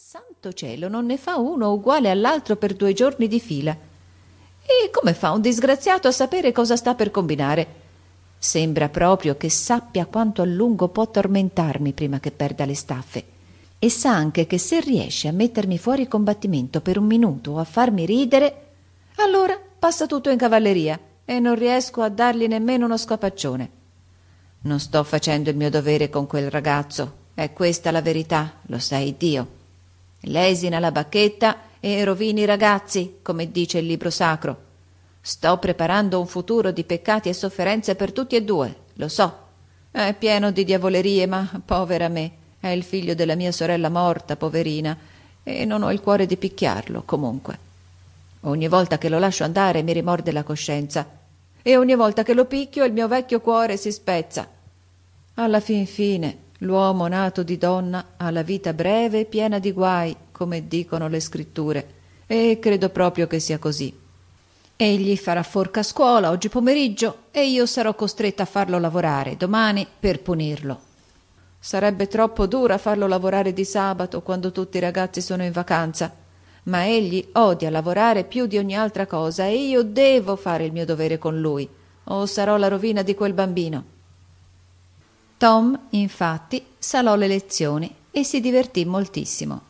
santo cielo, non ne fa uno uguale all'altro per due giorni di fila. E come fa un disgraziato a sapere cosa sta per combinare? Sembra proprio che sappia quanto a lungo può tormentarmi prima che perda le staffe. E sa anche che se riesce a mettermi fuori combattimento per un minuto o a farmi ridere, allora passa tutto in cavalleria e non riesco a dargli nemmeno uno scapaccione. Non sto facendo il mio dovere con quel ragazzo, è questa la verità, lo sai Dio. Lesina la bacchetta e rovini i ragazzi, come dice il libro sacro. Sto preparando un futuro di peccati e sofferenze per tutti e due, lo so. È pieno di diavolerie, ma povera me, è il figlio della mia sorella morta, poverina, e non ho il cuore di picchiarlo, comunque. Ogni volta che lo lascio andare mi rimorde la coscienza, e ogni volta che lo picchio il mio vecchio cuore si spezza. Alla fin fine L'uomo nato di donna ha la vita breve e piena di guai, come dicono le scritture, e credo proprio che sia così. Egli farà forca a scuola oggi pomeriggio e io sarò costretta a farlo lavorare domani per punirlo. Sarebbe troppo dura farlo lavorare di sabato quando tutti i ragazzi sono in vacanza, ma egli odia lavorare più di ogni altra cosa e io devo fare il mio dovere con lui, o sarò la rovina di quel bambino. Tom, infatti, salò le lezioni e si divertì moltissimo.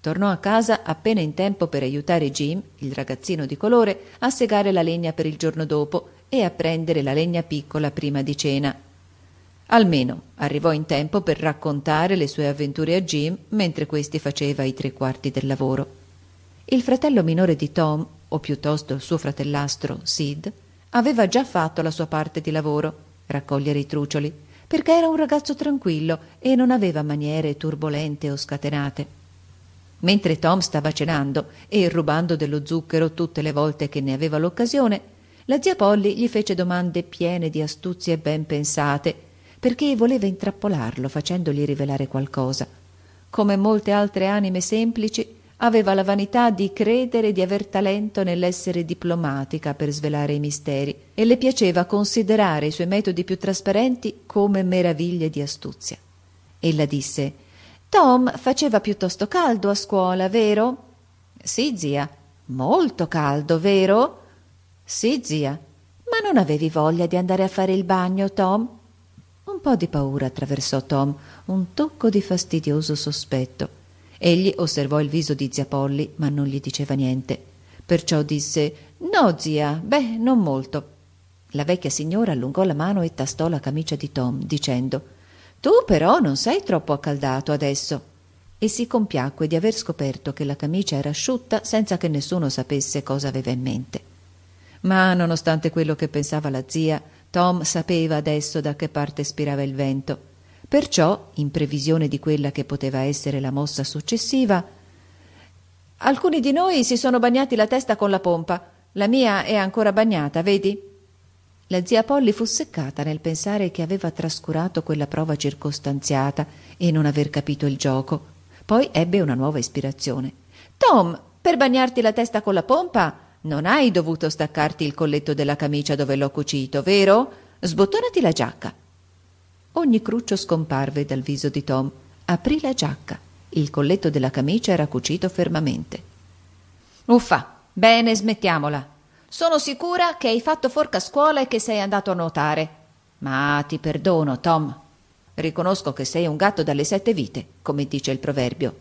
Tornò a casa appena in tempo per aiutare Jim, il ragazzino di colore, a segare la legna per il giorno dopo e a prendere la legna piccola prima di cena. Almeno arrivò in tempo per raccontare le sue avventure a Jim mentre questi faceva i tre quarti del lavoro. Il fratello minore di Tom, o piuttosto il suo fratellastro Sid, aveva già fatto la sua parte di lavoro, raccogliere i trucioli, perché era un ragazzo tranquillo e non aveva maniere turbolente o scatenate. Mentre Tom stava cenando e rubando dello zucchero tutte le volte che ne aveva l'occasione, la zia Polly gli fece domande piene di astuzie ben pensate, perché voleva intrappolarlo facendogli rivelare qualcosa. Come molte altre anime semplici, aveva la vanità di credere di aver talento nell'essere diplomatica per svelare i misteri e le piaceva considerare i suoi metodi più trasparenti come meraviglie di astuzia. Ella disse Tom faceva piuttosto caldo a scuola, vero? Sì, zia. Molto caldo, vero? Sì, zia. Ma non avevi voglia di andare a fare il bagno, Tom? Un po' di paura attraversò Tom, un tocco di fastidioso sospetto. Egli osservò il viso di zia Polly, ma non gli diceva niente. Perciò disse No, zia, beh, non molto. La vecchia signora allungò la mano e tastò la camicia di Tom, dicendo Tu però non sei troppo accaldato adesso. E si compiacque di aver scoperto che la camicia era asciutta senza che nessuno sapesse cosa aveva in mente. Ma nonostante quello che pensava la zia, Tom sapeva adesso da che parte spirava il vento Perciò, in previsione di quella che poteva essere la mossa successiva, alcuni di noi si sono bagnati la testa con la pompa. La mia è ancora bagnata, vedi? La zia Polly fu seccata nel pensare che aveva trascurato quella prova circostanziata e non aver capito il gioco. Poi ebbe una nuova ispirazione. Tom, per bagnarti la testa con la pompa non hai dovuto staccarti il colletto della camicia dove l'ho cucito, vero? Sbottonati la giacca. Ogni cruccio scomparve dal viso di Tom. Aprì la giacca. Il colletto della camicia era cucito fermamente. Uffa, bene, smettiamola. Sono sicura che hai fatto forca a scuola e che sei andato a nuotare. Ma ti perdono, Tom. Riconosco che sei un gatto dalle sette vite, come dice il proverbio.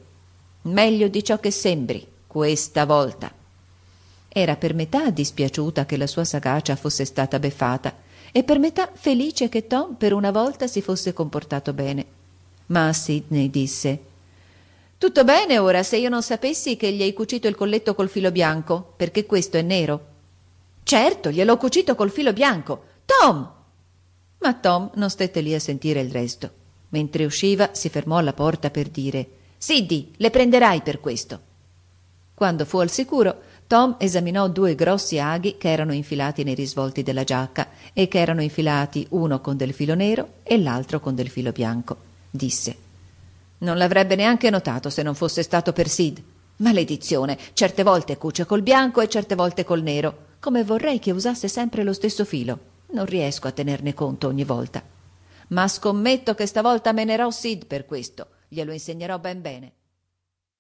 Meglio di ciò che sembri, questa volta. Era per metà dispiaciuta che la sua sagacia fosse stata beffata e per metà felice che Tom per una volta si fosse comportato bene. Ma Sidney disse Tutto bene ora se io non sapessi che gli hai cucito il colletto col filo bianco, perché questo è nero. Certo, gliel'ho cucito col filo bianco. Tom! Ma Tom non stette lì a sentire il resto. Mentre usciva si fermò alla porta per dire Siddy, le prenderai per questo. Quando fu al sicuro, Tom esaminò due grossi aghi che erano infilati nei risvolti della giacca e che erano infilati uno con del filo nero e l'altro con del filo bianco. Disse Non l'avrebbe neanche notato se non fosse stato per Sid. Maledizione, certe volte cuce col bianco e certe volte col nero, come vorrei che usasse sempre lo stesso filo. Non riesco a tenerne conto ogni volta. Ma scommetto che stavolta menerò Sid per questo. Glielo insegnerò ben bene.